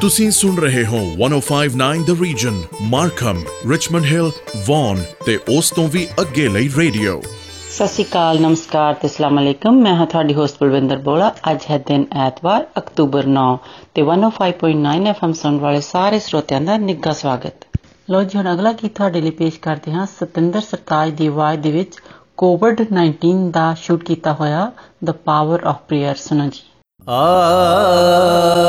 ਤੁਸੀਂ ਸੁਣ ਰਹੇ ਹੋ 1059 the region Markham Richmond Hill Vaughan ਤੇ ਉਸ ਤੋਂ ਵੀ ਅੱਗੇ ਲਈ ਰੇਡੀਓ ਸਤਿ ਸ਼੍ਰੀ ਅਕਾਲ, ਨਮਸਕਾਰ ਤੇ ਅਸਲਾਮ ਅਲੈਕਮ। ਮੈਂ ਹਾਂ ਤੁਹਾਡੀ ਹੋਸਟ ਬਲਵਿੰਦਰ ਬੋਲਾ। ਅੱਜ ਹੈ ਦਿਨ ਐਤਵਾਰ, ਅਕਤੂਬਰ 9 ਤੇ 105.9 ਐਫਐਮ ਸੁਣਨ ਵਾਲੇ ਸਾਰੇ ਸਰੋਤਿਆਂ ਦਾ ਨਿੱਘਾ ਸਵਾਗਤ। ਲੋ ਜੀ, ਹੁਣ ਅਗਲਾ ਕੀ ਤੁਹਾਡੇ ਲਈ ਪੇਸ਼ ਕਰਦੇ ਹਾਂ। ਸਤਿੰਦਰ ਸਰਤਾਜ ਦੀ ਆਵਾਜ਼ ਦੇ ਵਿੱਚ ਕੋਵਿਡ 19 ਦਾ ਸ਼ੂਟ ਕੀਤਾ ਹੋਇਆ ਦ ਪਾਵਰ ਆਫ ਪ੍ਰੇਅਰ ਸੁਣੋ ਜੀ। Ah.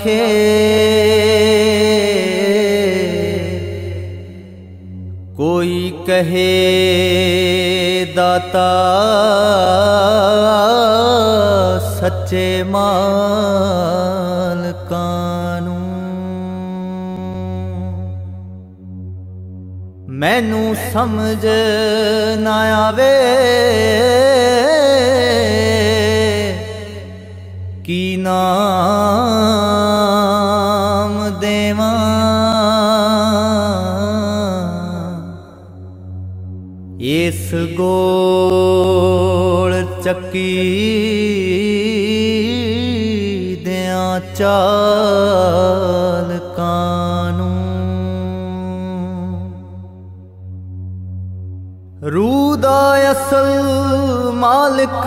ਆਖੇ ਕੋਈ ਕਹੇ ਦਾਤਾ ਸੱਚੇ ਮਾਲਕਾਂ ਨੂੰ। ਮੈਨੂੰ ਸਮਝ ਨਾ ਆਵੇ। ਕੀ ਨਾਮ ਦੇਵਾਂ? ਇਸ ਗੋਲ ਚੱਕੀ ਦਿਆਂ ਚਾਲ ਕਾਨੂੰ ਰੂਹ ਦਾ ਅਸਲ ਮਾਲਕ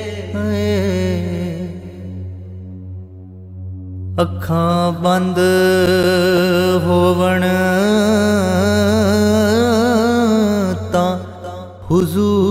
ਅੱਖਾਂ ਬੰਦ ਹੋਵਣ ਤਾਂ ਹੁਜ਼ੂਰ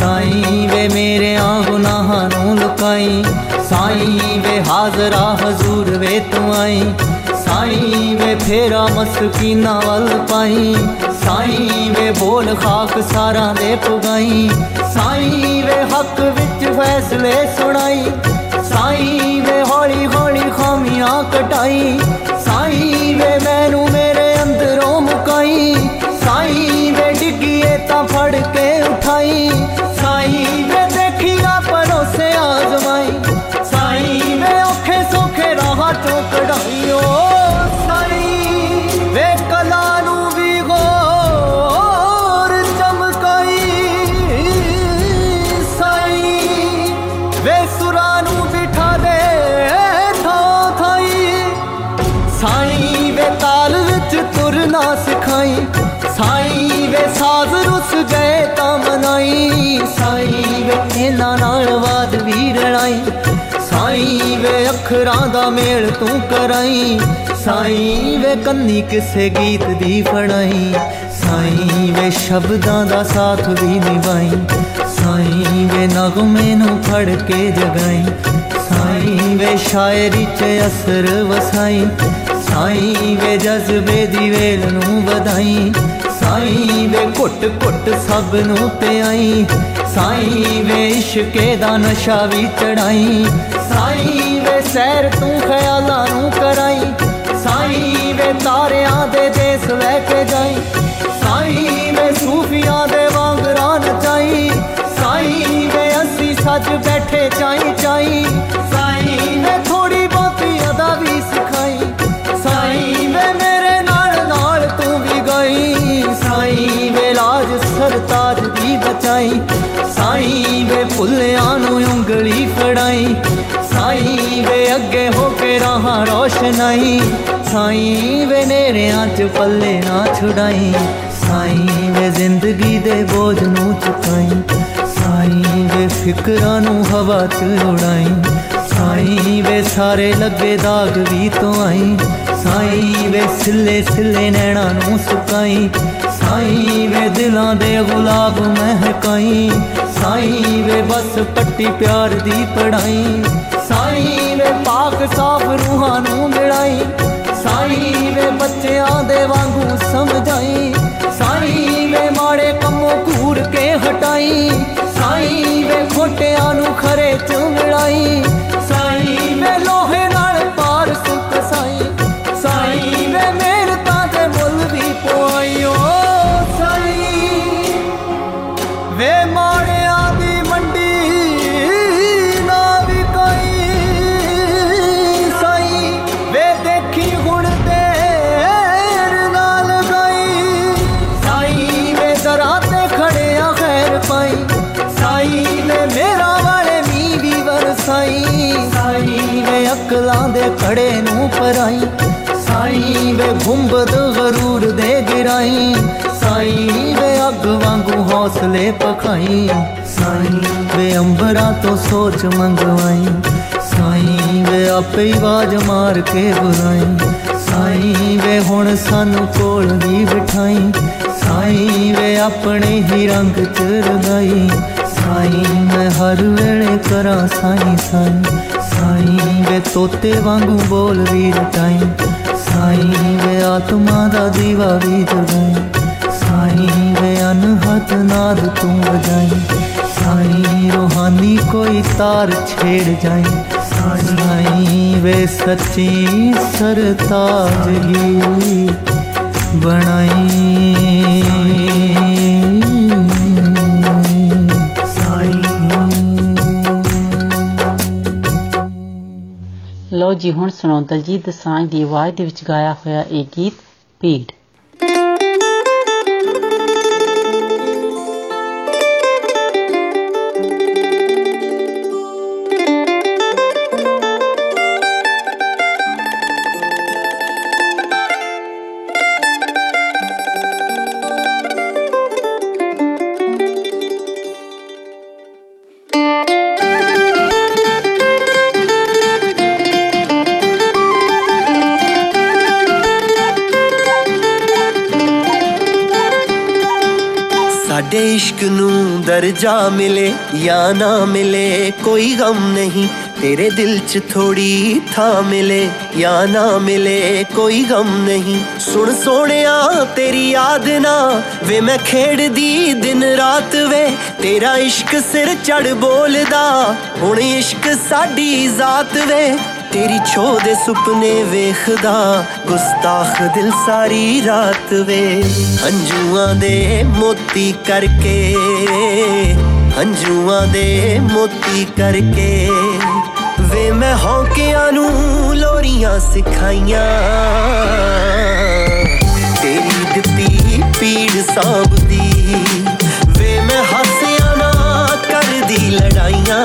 ਸਾਈਂ ਵੇ ਮੇਰਿਆਂ ਗੁਨਾਹਾਂ ਨੂੰ ਲੁਕਾਈ। ਸਾਈਂ ਵੇ ਹਾਜ਼ਰਾ ਹਜ਼ੂਰ ਵੇ ਤੂੰ ਆਈ। ਸਾਈਂ ਵੇ ਫੇਰਾ ਮਸਕੀਨਾ ਵੱਲ ਪਾਈ। ਸਾਈਂ ਵੇ ਬੋਲ ਖਾਕ ਸਾਰਾਂ ਦੇ ਪੁਗਾਈ। ਸਾਈਂ ਵੇ ਹੱਕ ਵਿੱਚ ਫੈਸਲੇ ਸੁਣਾਈ। ਸਾਈਂ ਵੇ ਹੌਲੀ ਹੌਲੀ ਖਾਮੀਆਂ ਕਟਾਈ। ਸਾਈਂ ਵੇ ਮੈਨੂੰ ਇਹਨਾਂ ਨਾਲ ਵਾਦ ਵੀ ਰਣਾਈ ਸਾਈਂ ਵੇ ਅੱਖਰਾਂ ਦਾ ਮੇਲ ਤੂੰ ਕਰਾਈ। ਸਾਈਂ ਵੇ ਕੰਨੀ ਕਿਸੇ ਗੀਤ ਦੀ ਫਣਾਈ ਸਾਈਂ ਵੇ ਸ਼ਬਦਾਂ ਦਾ ਸਾਥ ਵੀ ਨਿਭਾਈ। ਸਾਈਂ ਵੇ ਨਗਮੇ ਨੂੰ ਫੜ ਕੇ ਜਗਾਈ। ਸਾਈਂ ਵੇ ਸ਼ਾਇਰੀ 'ਚ ਅਸਰ ਵਸਾਈ। ਸਾਈਂ ਵੇ ਜਜ਼ਬੇ ਦੀ ਵੇਲ ਨੂੰ ਵਧਾਈ। ਸਾਈਂ ਵੇ ਘੁੱਟ ਘੁੱਟ ਸਭ ਨੂੰ ਪਿਆਈ। ਸਾਈਂ ਵੇ ਇਸ਼ਕੇ ਦਾ ਨਸ਼ਾ ਵੀ ਚੜਾਈ। ਸਾਈਂ ਵੇ ਸੈਰ ਤੂੰ ਖਿਆਲਾਂ ਨੂੰ ਕਰਾਈ। ਸਾਈਂ ਵੇ ਤਾਰਿਆਂ ਦੇ ਦੇਸ ਲੈ ਕੇ ਜਾਈ। ਸਾਈਂ ਵੇ ਸੂਫੀਆਂ ਦੇ ਵਾਂਗਰਾਂ ਨਚਾਈ। ਸਾਈਂ ਵੇ ਅਸੀਂ ਸੱਜ ਬੈਠੇ ਚਾਈ ਚਾਈ। ਦੀ ਬਚਾਈ ਸਾਈਂ ਵੇ ਭੁੱਲਿਆਂ ਨੂੰ ਉਂਗਲੀ ਫੜਾਈ, ਸਾਈਂ ਵੇ ਅੱਗੇ ਹੋ ਕੇ ਰਹਾ ਰੋਸ਼ਨਾਈ, ਸਾਈਂ ਵੇ ਨੇਰਿਆਂ ਚ ਪੱਲੇ ਨਾ ਛੁਡਾਈ, ਸਾਈਂ ਵੇ ਜ਼ਿੰਦਗੀ ਦੇ ਬੋਝ ਨੂੰ ਚੁਕਾਈ, ਸਾਈਂ ਵੇ ਫਿਕਰਾਂ ਨੂੰ ਹਵਾ ਚ ਉਡਾਈ, ਸਾਈਂ ਵੇ ਸਾਰੇ ਲੱਗੇ ਦਾਗ ਵੀ ਤੋਂ ਆਈ ਸਾਈਂ ਵੇ ਸਿੱਲੇ ਸਿੱਲੇ ਨੈਣਾ ਨੂੰ ਸੁਕਾਈ ਸਾਈਂ ਵੇ ਦਿਲਾਂ ਦੇ ਗੁਲਾਬ ਮਹਿਕਾਈ ਸਾਈਂ ਵੇ ਬਸ ਪੱਟੀ ਪਿਆਰ ਦੀ ਪੜਾਈ ਸਾਈਂ ਵੇ ਪਾਕ ਸਾਫ਼ ਰੂਹਾਂ ਨੂੰ ਮਿਲਾਈ। ਸਾਈਂ ਵੇ ਬੱਚਿਆਂ ਦੇ ਵਾਂਗੂ ਸਮਝਾਈ। ਸਾਈਂ ਵੇ ਮਾੜੇ ਕੰਮੋਂ ਘੂਰ ਕੇ ਹਟਾਈ। ਸਾਈਂ ਵੇ ਖੋਟਿਆਂ ਨੂੰ ਖਰੇ ਚ ਮਿਲਾਈ। ਗੁੰਬਦ ਗਰੂਰ ਦੇ ਗਿਰਾਈ, ਸਾਈਂ ਵੇ ਅੱਗ ਵਾਂਗੂ ਹੌਸਲੇ ਪਖਾਈ। ਸਾਈਂ ਵੇ ਅੰਬਰਾਂ ਤੋਂ ਸੋਚ ਮੰਗਵਾਈ, ਸਾਈਂ ਵੇ ਆਪੇ ਹੀ ਆਵਾਜ਼ ਮਾਰ ਕੇ ਬੁਲਾਈ। ਸਾਈਂ ਵੇ ਹੁਣ ਸਾਨੂੰ ਕੋਲ ਵੀ ਬਿਠਾਈ, ਸਾਈਂ ਵੇ ਆਪਣੇ ਹੀ ਰੰਗ ਚ ਰਗਾਈ। ਸਾਈਂ ਮੈਂ ਹਰ ਵੇਲੇ ਕਰਾਂ ਸਾਈਂ ਸਾਈਂ ਸਾਈਂ ਵੇ ਤੋਤੇ ਵਾਂਗੂ ਬੋਲ ਵੀ ਰਟਾਈ ਸਾਈਂ ਵੇ ਆਤਮਾ ਦਾ ਦੀਵਾ ਵੀ ਜਗਾਈ ਸਾਈਂ ਵੇ ਅਨਹਦ ਨਾਦ ਤੂੰ ਵਜਾਈ ਸਾਈਂ ਰੋਹਾਨੀ ਕੋਈ ਤਾਰ ਛੇੜ ਜਾਈ ਸਾਈਂ ਵੇ ਸੱਚੀ ਸਰਤਾਜਗੀ ਬਣਾਈ ਲੋ ਜੀ ਹੁਣ ਸੁਣੋ ਦਲਜੀਤ ਦਸਾਂਝ ਦੀ ਆਵਾਜ਼ ਦੇ ਵਿੱਚ ਗਾਇਆ ਹੋਇਆ ਇਹ ਗੀਤ ਪੀੜ ਇਸ਼ਕ ਨੂੰ ਦਰਜਾ ਮਿਲੇ ਜਾਂ ਨਾ ਮਿਲੇ, ਕੋਈ ਗਮ ਨਹੀਂ। ਤੇਰੇ ਦਿਲ 'ਚ ਥੋੜੀ ਥਾਂ ਮਿਲੇ ਜਾਂ ਨਾ ਮਿਲੇ, ਕੋਈ ਗਮ ਨਹੀਂ। ਸੁਣ ਸੋਹਣਿਆ, ਤੇਰੀ ਯਾਦ ਨਾ ਵੇ, ਮੈਂ ਖੇਡਦੀ ਦਿਨ ਰਾਤ ਵੇ। ਤੇਰਾ ਇਸ਼ਕ ਸਿਰ ਚੜ ਬੋਲਦਾ, ਹੁਣ ਇਸ਼ਕ ਸਾਡੀ ਜ਼ਾਤ ਵੇ। ਤੇਰੀ ਛੋਹ ਦੇ ਸੁਪਨੇ ਵੇਖਦਾ, ਗੁਸਤਾਖ ਦਿਲ ਸਾਰੀ ਰਾਤ ਵੇ। ਹੰਝੂਆਂ ਦੇ ਮੋਤੀ ਕਰਕੇ, ਹੰਝੂਆਂ ਦੇ ਮੋਤੀ ਕਰਕੇ ਵੇ ਮੈਂ ਹੌਕਿਆਂ ਨੂੰ ਲੋਰੀਆਂ ਸਿਖਾਈਆਂ। ਤੇਰੀ ਦਿੱਤੀ ਪੀੜ ਸਾਂਭਦੀ, ਵੇ ਮੈਂ ਹਾਸਿਆਂ ਨਾ ਕਰਦੀ ਲੜਾਈਆਂ।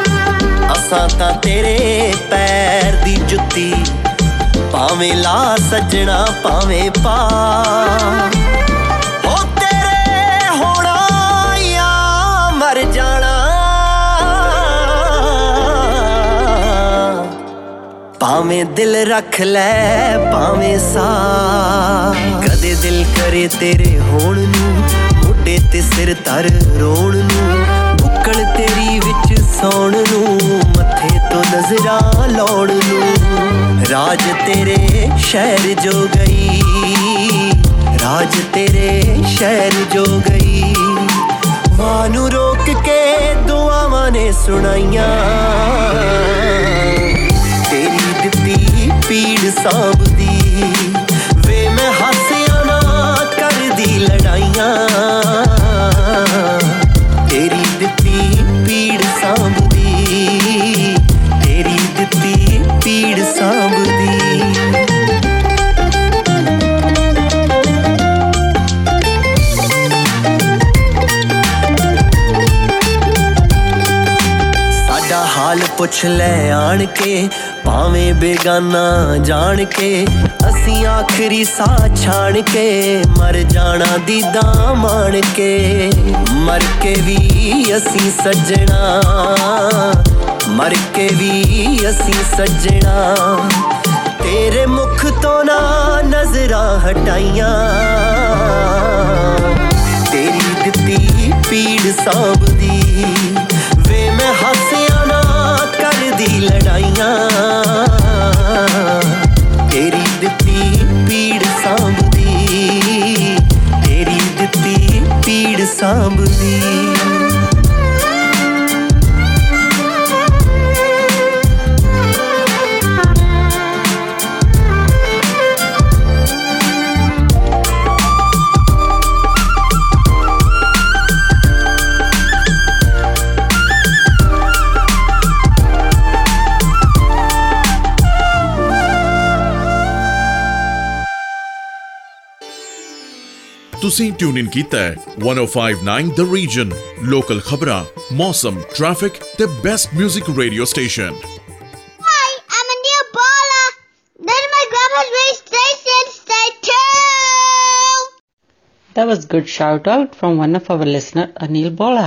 ਅਸਾਂ ਤਾਂ ਤੇਰੇ ਪੈਰ ਦੀ ਜੁੱਤੀ। ਭਾਵੇਂ ਲਾ ਸੱਜਣਾ, ਭਾਵੇਂ ਪਾ ਹੋ ਤੇਰੇ ਹੋਣਾ ਜਾਂ ਮਰ ਜਾਣਾ। ਭਾਵੇਂ ਦਿਲ ਰੱਖ ਲੈ, ਭਾਵੇਂ ਸਾ ਕਦੇ ਦਿਲ ਕਰੇ ਤੇਰੇ ਹੋਣ ਨੂੰ, ਮੋਢੇ ਤੇ ਸਿਰ ਧਰ ਰੋਣ ਨੂੰ ਬੁੱਕਲ ਤੇਰੀ ਵਿੱਚ ਸੌਣ ਨੂੰ। ਨਜ਼ਰਾਂ ਲਾਉਣ ਨੂੰ। ਰਾਜ ਤੇਰੇ ਸ਼ਹਿਰ ਜੋ ਗਈ। ਰਾਜ ਤੇਰੇ ਸ਼ਹਿਰ ਜੋ ਗਈ। ਮਾਂ ਨੂੰ ਰੋਕ ਕੇ ਦੁਆਵਾਂ ਨੇ ਸੁਣਾਈਆਂ। ਤੇਰੀ ਦਿੱਤੀ ਪੀੜ ਸਾਂਭਦੀ। ਵੇ ਮੈਂ ਹਾਸਿਆਂ ਨਾ ਕਰਦੀ ਲੜਾਈਆਂ। ਪੁੱਛ ਲੈ ਆਣ ਕੇ ਭਾਵੇਂ ਬੇਗਾਨਾ ਜਾਣ ਕੇ ਅਸੀਂ ਆਖਰੀ ਸਾਹ ਛਾਣ ਕੇ ਮਰ ਜਾਣਾ ਦੀਦਾ ਮਾਣ ਕੇ ਮਰ ਕੇ ਵੀ ਅਸੀਂ ਸੱਜਣਾ, ਮਰ ਕੇ ਵੀ ਅਸੀਂ ਸੱਜਣਾ। ਤੇਰੇ ਮੁਖ ਤੋਂ ਨਾ ਨਜ਼ਰਾਂ ਹਟਾਈਆਂ। ਤੇਰੀ ਦਿੱਤੀ ਪੀੜ ਸਾਂਭਦੀ, ਵੇ ਮੈਂ ਹਾਸਿਆਂ ਨਾ ਕਰਦੀ ਲੜਾਈਆਂ। ਤੇਰੀ ਦਿੱਤੀ ਪੀੜ ਸਾਂਭਦੀ ਤੇਰੀ ਦਿੱਤੀ ਪੀੜ ਸਾਂਭਦੀ। ਤੁਸੀਂ ਟਿਊਨ ਇਨ ਕੀਤਾ ਹੈ 1059 ਦ ਰੀਜਨ ਲੋਕਲ ਖਬਰਾਂ ਮੌਸਮ ਟ੍ਰੈਫਿਕ ਤੇ best 뮤직 radio station Hi, I'm Anil Bala. Then my grandma's radio station, stay tuned. That was good shout out from one of our listener Anil Bola.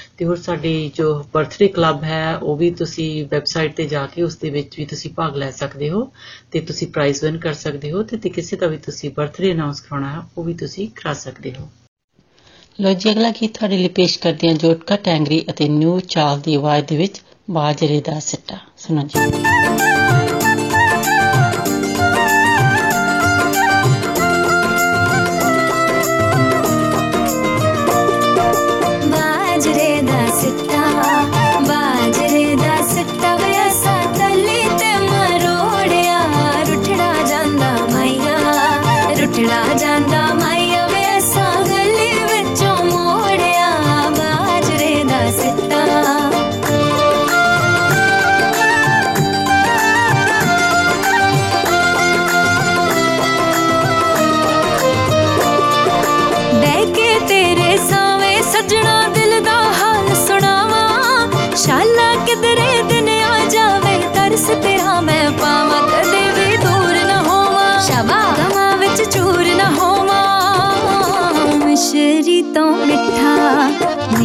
ਤੇ ਹੋਰ ਸਾਡੀ ਜੋ birthday club ਹੈ, ਉਹ ਵੀ ਤੁਸੀਂ ਵੈਬਸਾਈਟ ਤੇ ਜਾ ਕੇ ਉਸ ਦੇ ਵਿੱਚ ਵੀ ਤੁਸੀਂ ਭਾਗ ਲੈ ਸਕਦੇ ਹੋ ਤੇ ਤੁਸੀਂ ਪ੍ਰਾਈਜ਼ ਵਿਨ ਕਰ ਸਕਦੇ ਹੋ ਤੇ ਤੇ ਕਿਸੇ ਦਾ ਵੀ ਤੁਸੀਂ ਬਰਥਡੇ ਅਨਾਉਂਸ ਕਰਾਉਣਾ ਹੈ, ਉਹ ਵੀ ਤੁਸੀਂ ਕਰਾ ਸਕਦੇ ਹੋ। ਲੋ ਜੀ, ਅਗਲਾ ਗੀਤ ਤੁਹਾਡੇ ਲਈ ਪੇਸ਼ ਕਰਦੇ ਹਾਂ ਜੋਟਕਾ ਟੈਂਗਰੀ ਅਤੇ ਨਿਊ ਚਾਲ ਦੀ ਆਵਾਜ਼ ਦੇ ਵਿੱਚ ਬਾਜਰੇ ਦਾ ਸਿੱਟਾ। ਸੁਣੋ ਜੀ।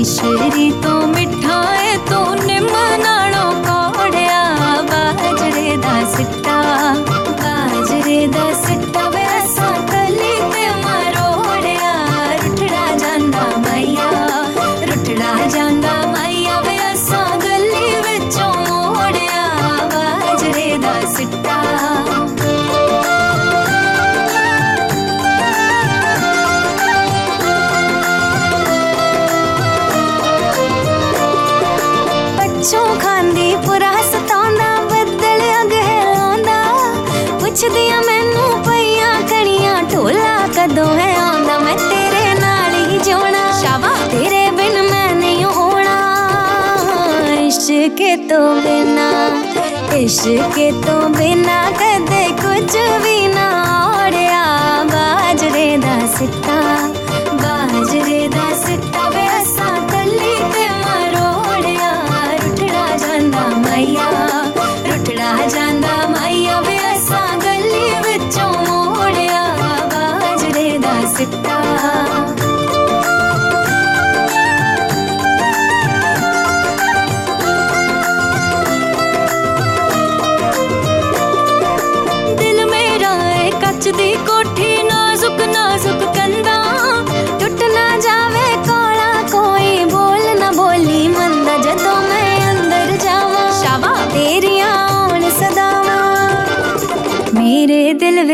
谁的冬 इश्क के तो बिना कद कुछ भी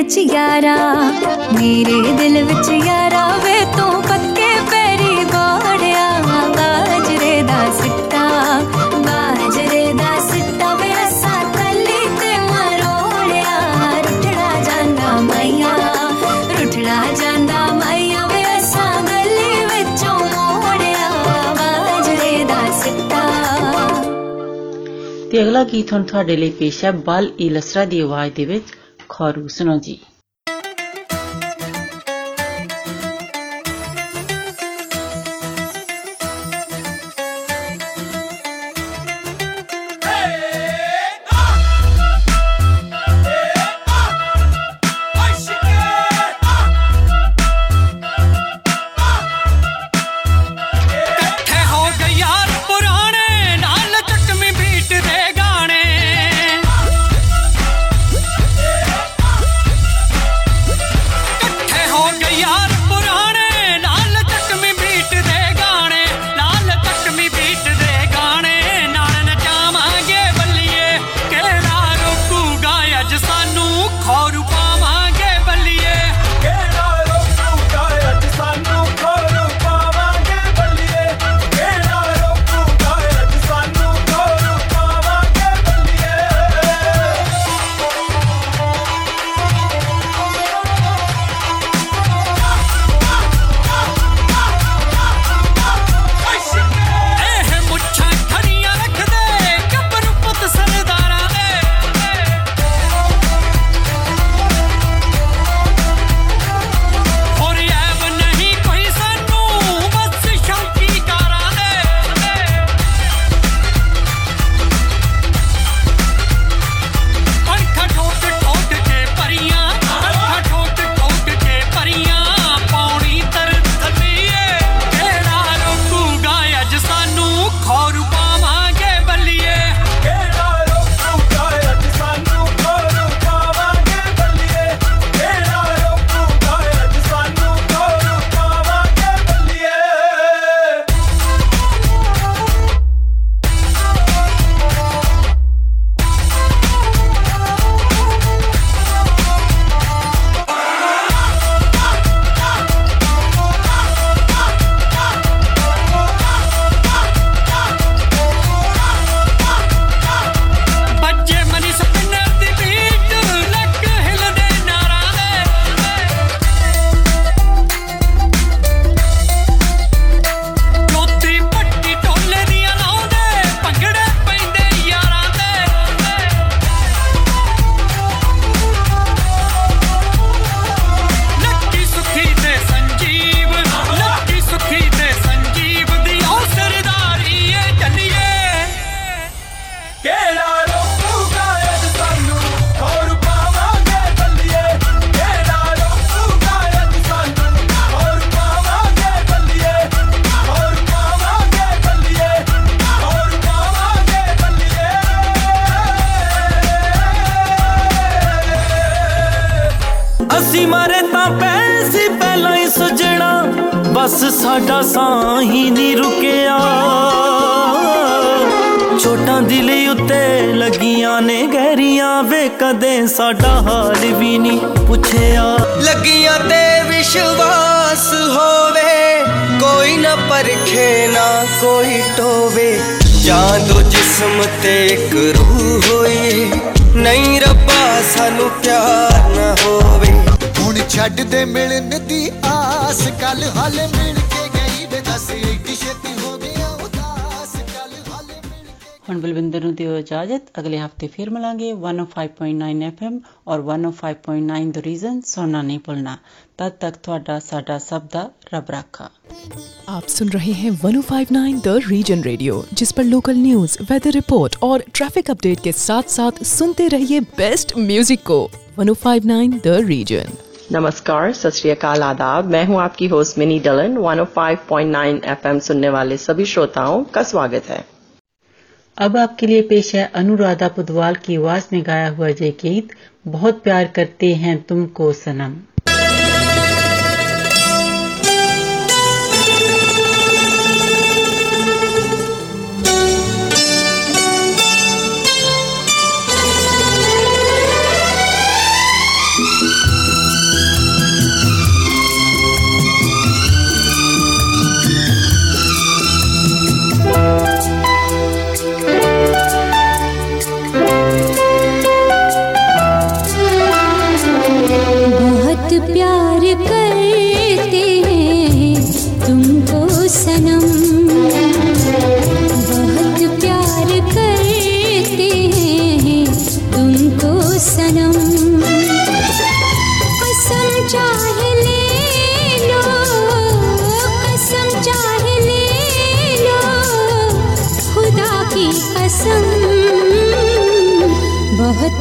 ਵਿੱਚ ਯਾਰਾ, ਮੇਰੇ ਦਿਲ ਵਿੱਚ ਯਾਰਾ, ਵੇ ਤੂੰ ਪੱਕੇ ਪੈਰੀ ਗੋੜਿਆ ਬਾਜਰੇ ਦਾ ਸਿੱਟਾ, ਬਾਜਰੇ ਦਾ ਸਿੱਟਾ ਵੇ ਅਸਾਂ ਕੱਲੀ ਤੇ ਮਰੋੜਿਆ, ਰੁੱਠੜਾ ਜਾਂਦਾ ਮਈਆ, ਰੁੱਠੜਾ ਜਾਂਦਾ ਮਈਆ ਵੇ ਅਸਾਂ ਗੱਲੀ ਵਿੱਚੋਂ ਮੋੜਿਆ, ਬਾਜਰੇ ਦਾ ਸਿੱਟਾ। ਤੇ ਅਗਲਾ ਗੀਤ ਹੁਣ ਤੁਹਾਡੇ ਲਈ ਪੇਸ਼ ਹੈ, ਬਲ ਇਲਸਰਾ ਦੀ ਆਵਾਜ਼ ਦੇ ਵਿੱਚ। 変わるすなわち ਪਹਿਲਾਂ ਹੀ ਸੁਜਣਾ, ਬਸ ਸਾਡਾ ਸਾਹ ਹੀ ਨਹੀਂ ਰੁਕਿਆ। ਛੋਟਾਂ ਦਿਲ ਉੱਤੇ ਲੱਗੀਆਂ ਨੇ ਗਹਿਰੀਆਂ, ਵੇ ਕਦੇ ਸਾਡਾ ਹਾਲ ਵੀ ਨਹੀਂ ਪੁੱਛਿਆ। ਲੱਗੀਆਂ ਤੇ ਵਿਸ਼ਵਾਸ ਹੋਵੇ, ਕੋਈ ਨਾ ਪਰਖੇ ਨਾ ਕੋਈ ਟੋਵੇ। ਜਾਂ ਦੋ ਜਿਸਮ ਤੇ ਇੱਕ ਰੂਹ ਹੋਏ ਨਹੀਂ ਰੱਬਾ ਸਾਨੂੰ ਪਿਆਰ ਨਾ ਹੋਵੇ। छड़ बलविंदर दियो इजाज़त अगले हफ़्ते फिर मिलेंगे 105.9 एफएम और 105.9 द रीजन सोना नहीं भूलना तब तक थोड़ा साडा सब रब रखा आप सुन रहे हैं 1059 द रीजन रेडियो जिस पर लोकल न्यूज़ वेदर रिपोर्ट और ट्रैफ़िक अपडेट के साथ साथ सुनते रहिए बेस्ट म्यूज़िक को 1059 द रीजन नमस्कार, सत आदाब। मैं हूँ आपकी होस्ट मिनी डलन। 105.9 एफएम सुनने वाले सभी श्रोताओं का स्वागत है। अब आपके लिए पेश है अनुराधा पुदवाल की आवाज़ में गाया हुआ ये गीत। बहुत प्यार करते हैं तुमको सनम।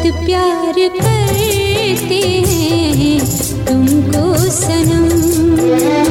बहुत प्यार करते हैं तुमको सनम।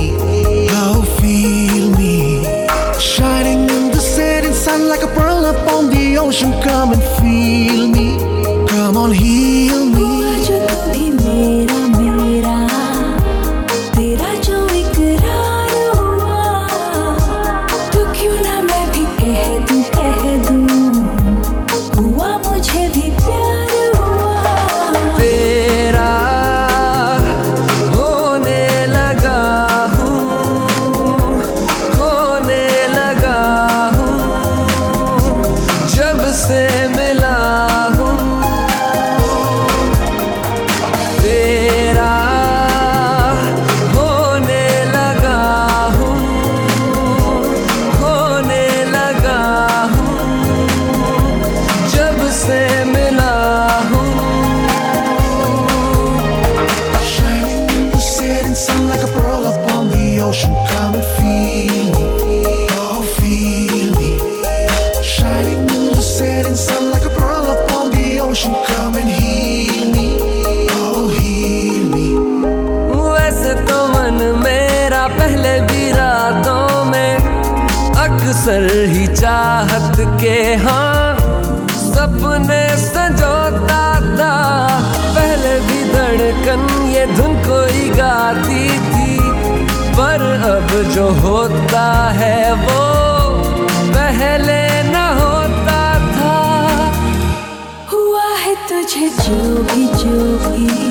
ocean coming धुन कोई गाती थी, पर अब जो होता है वो पहले न होता था। हुआ है तुझे जो भी जो भी।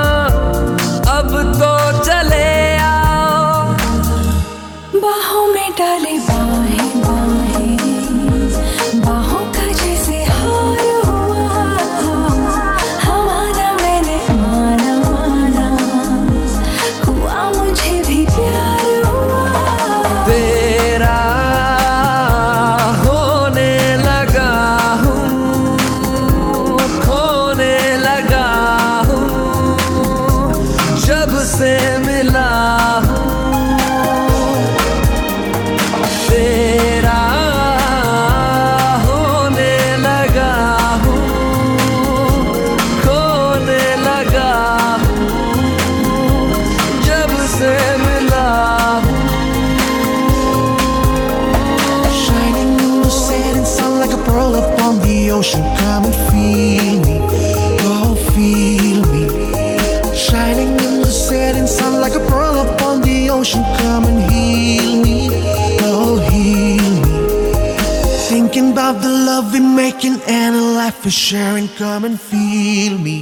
for sharing. Come and feel me,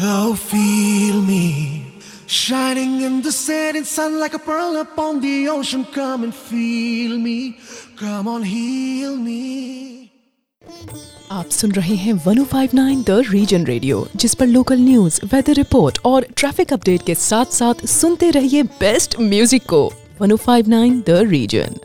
oh, feel me. Shining in the setting sun like a pearl upon the ocean. Come and feel me, come on, heal me. आप सुन रहे हैं 1059 द रीजन रेडियो जिस पर local news weather report और traffic update के साथ साथ सुनते रहिए बेस्ट म्यूज़िक को 1059 द रीजन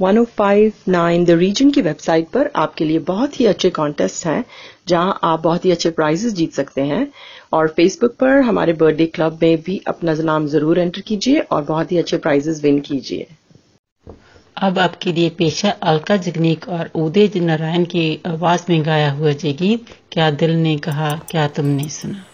1059 द रीजन की वेबसाइट पर आपके लिए बहुत ही अच्छे कॉन्टेस्ट हैं, जहाँ आप बहुत ही अच्छे प्राइजेस जीत सकते हैं। और फेसबुक पर हमारे बर्थडे क्लब में भी अपना नाम ज़रूर एंटर कीजिए और बहुत ही अच्छे प्राइजेस विन कीजिए। अब आपके लिए पेशा अलका जगनीक और उदय नारायण की आवाज़ में गाया हुआ ये गीत, क्या दिल ने कहा, क्या तुमने सुना?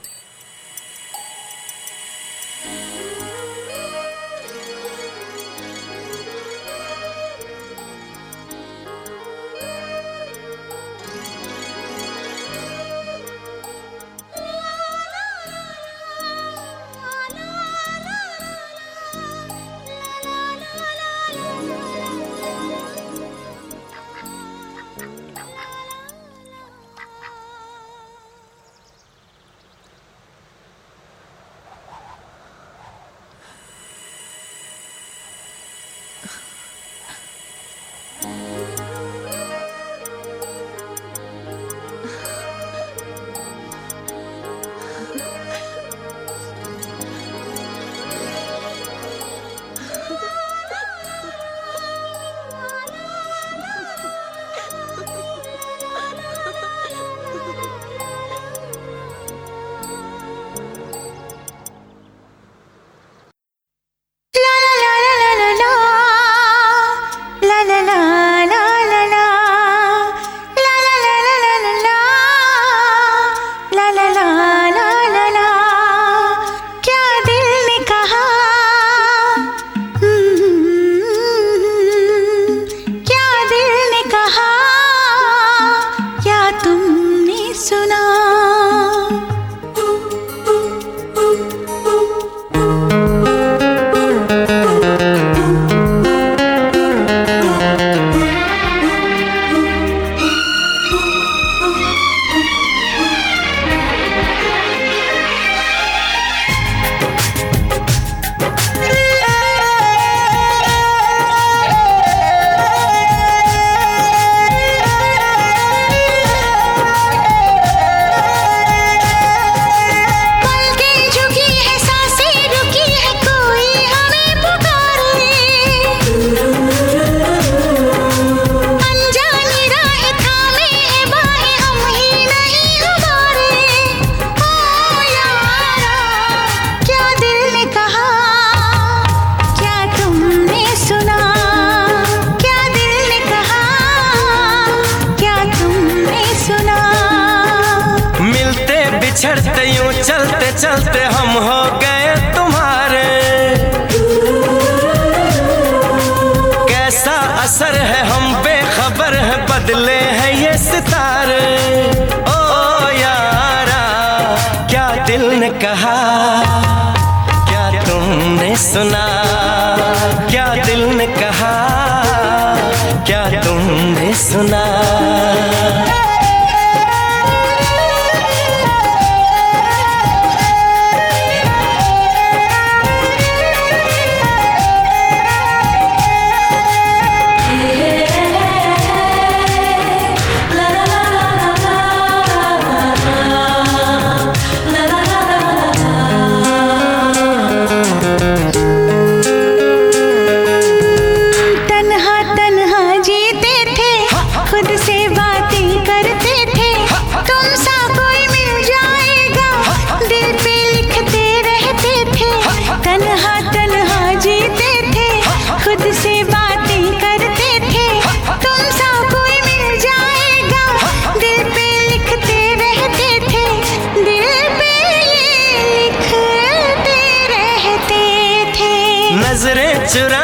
natural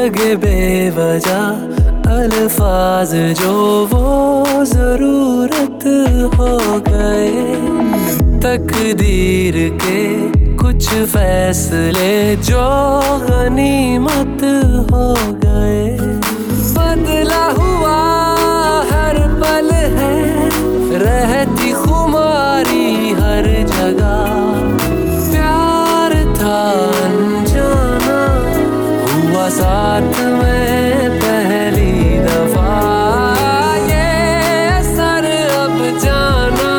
लगे बेवजह अल्फाज जो वो ज़रूरत हो गए। तकदीर के कुछ फैसले जो गनीमत हो गए। बदला हुआ हर पल है, रहते साथ में पहली दफ़ा। ये सर अब जाना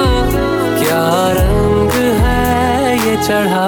क्या रंग है ये चढ़ा?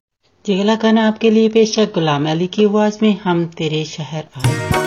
जी खाना आपके लिए पेश गुलाम अली की आवाज़ में हम तेरे शहर आए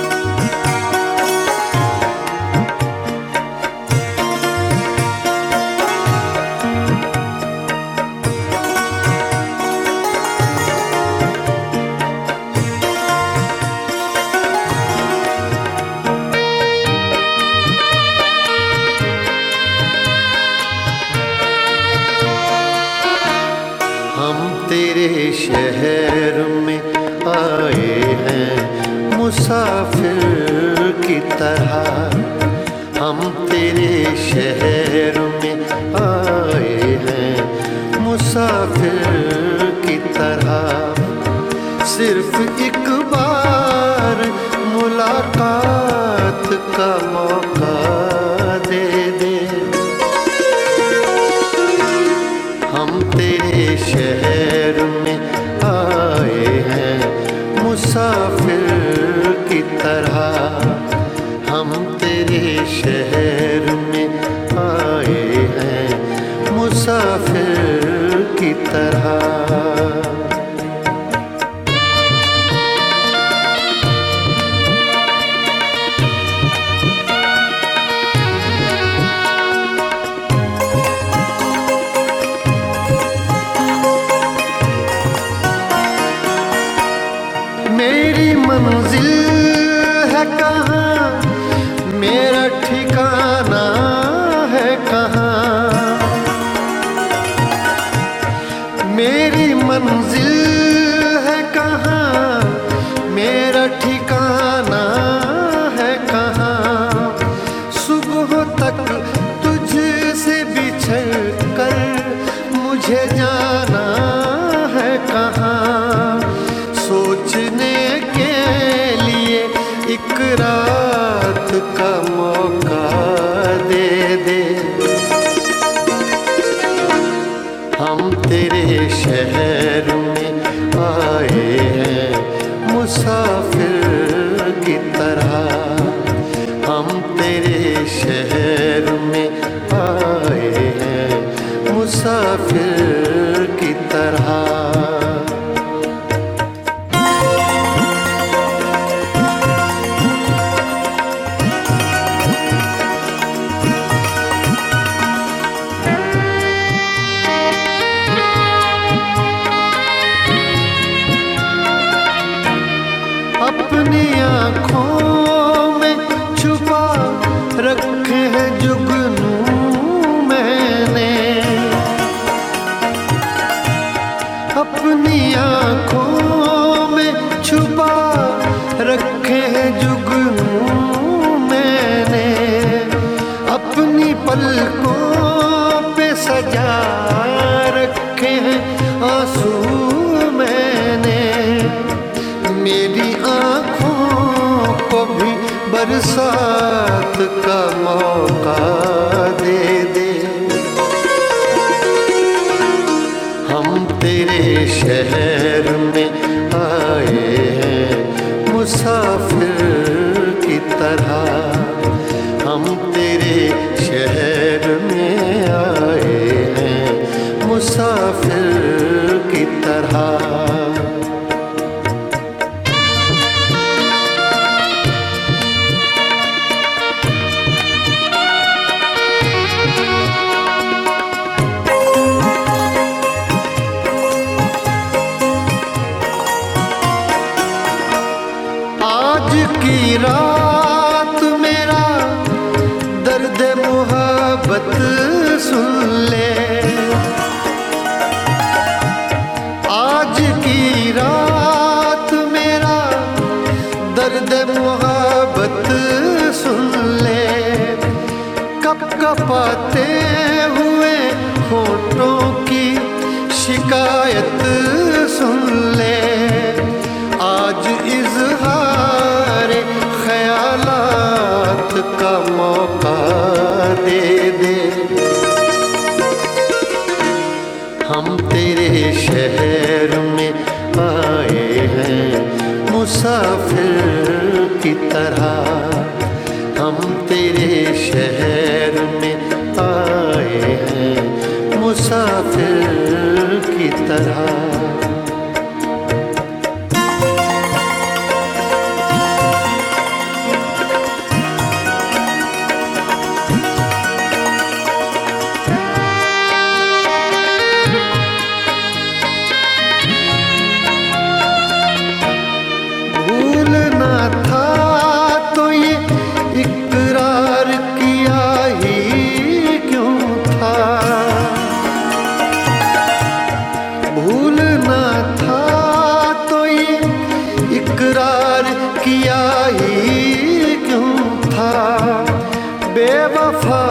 बेवफा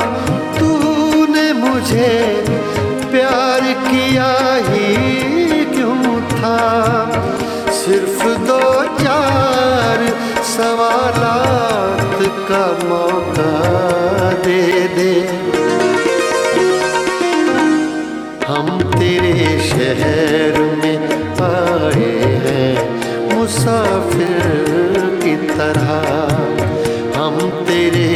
तूने मुझे प्यार किया ही क्यों था? सिर्फ़ दो चार सवालात का मौका दे दे। हम तेरे शहर में आए हैं, मुसाफिर की तरह।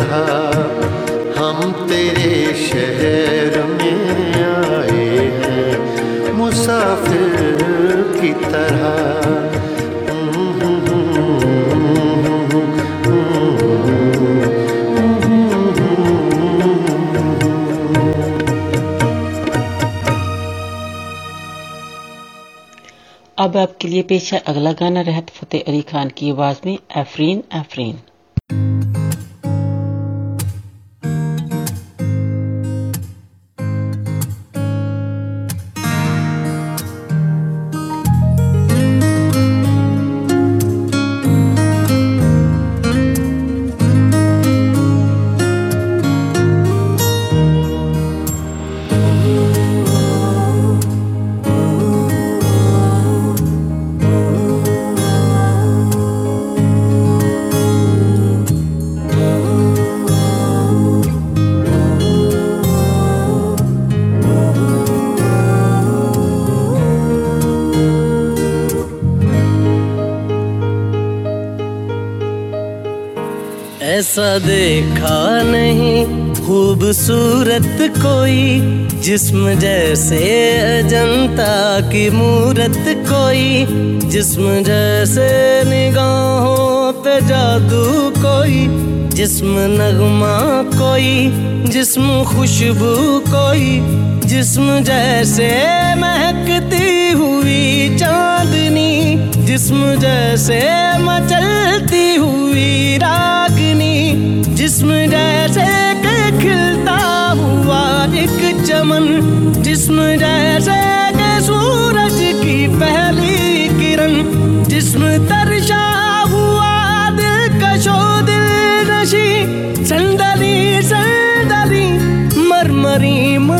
की हम तेरे शहर में आए हैं, मुसाफिर की तरह। अब आपके लिए पेश है अगला गाना, रहत फतेह अली खान की आवाज़ में, एफरीन एफरीन। ऐसा देखा नहीं। खूबसूरत कोई, जिस्म जैसे अजंता की मूरत कोई, जिस्म जैसे निगाहों पे जादू कोई, जिस्म नगमा कोई, जिस्म खुशबू कोई। जिस्म जैसे महकती हुई चांदनी, जिस्म जैसे मचलती हुई रागनी, जिस्म जैसे खिलता हुआ एक चमन, जिस्म जैसे सूरज की पहली किरण, जिस्म तरशा हुआ दिल कशो दिल नशी संदली संदली मरमरी मरमरी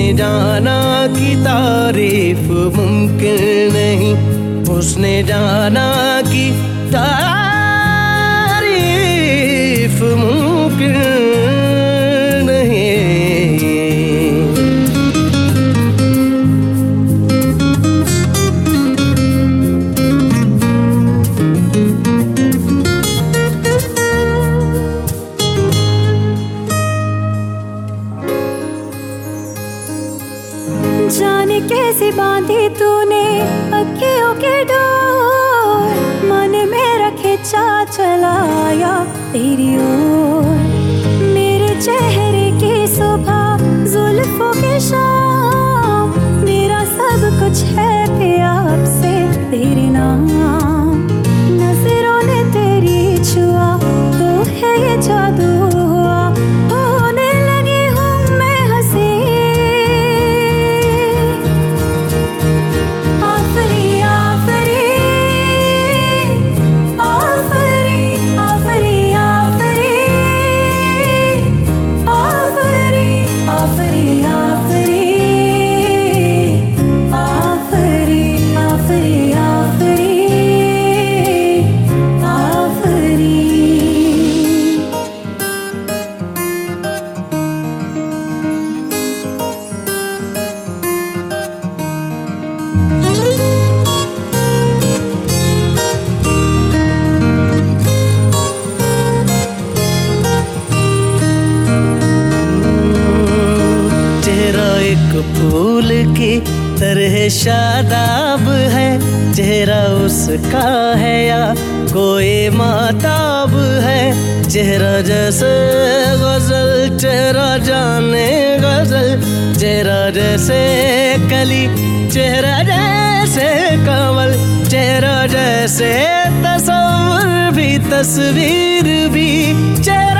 उसने जाना की तारीफ़ मुमकिन नहीं। उसने जाना चेहरा जैसे कली चेहरा जैसे कमल चेहरा जैसे तस्वीर भी तस्वीर भी चेहरा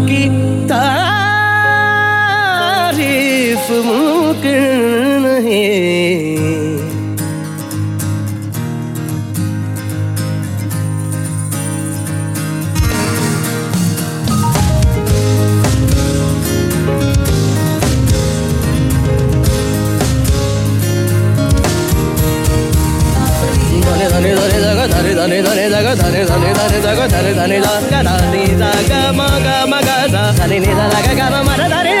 दिन है ధని ధని దగ ధని ధని ధని దగ ధని ధని దగ ధని దగ మగ మగ ధని నిద దగ గమ మర ధని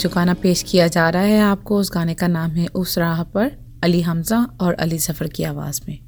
जो गाना पेश किया जा रहा है आपको, उस गाने का नाम है उस राह पर, अली हमजा और अली ज़फ़र की आवाज़ में।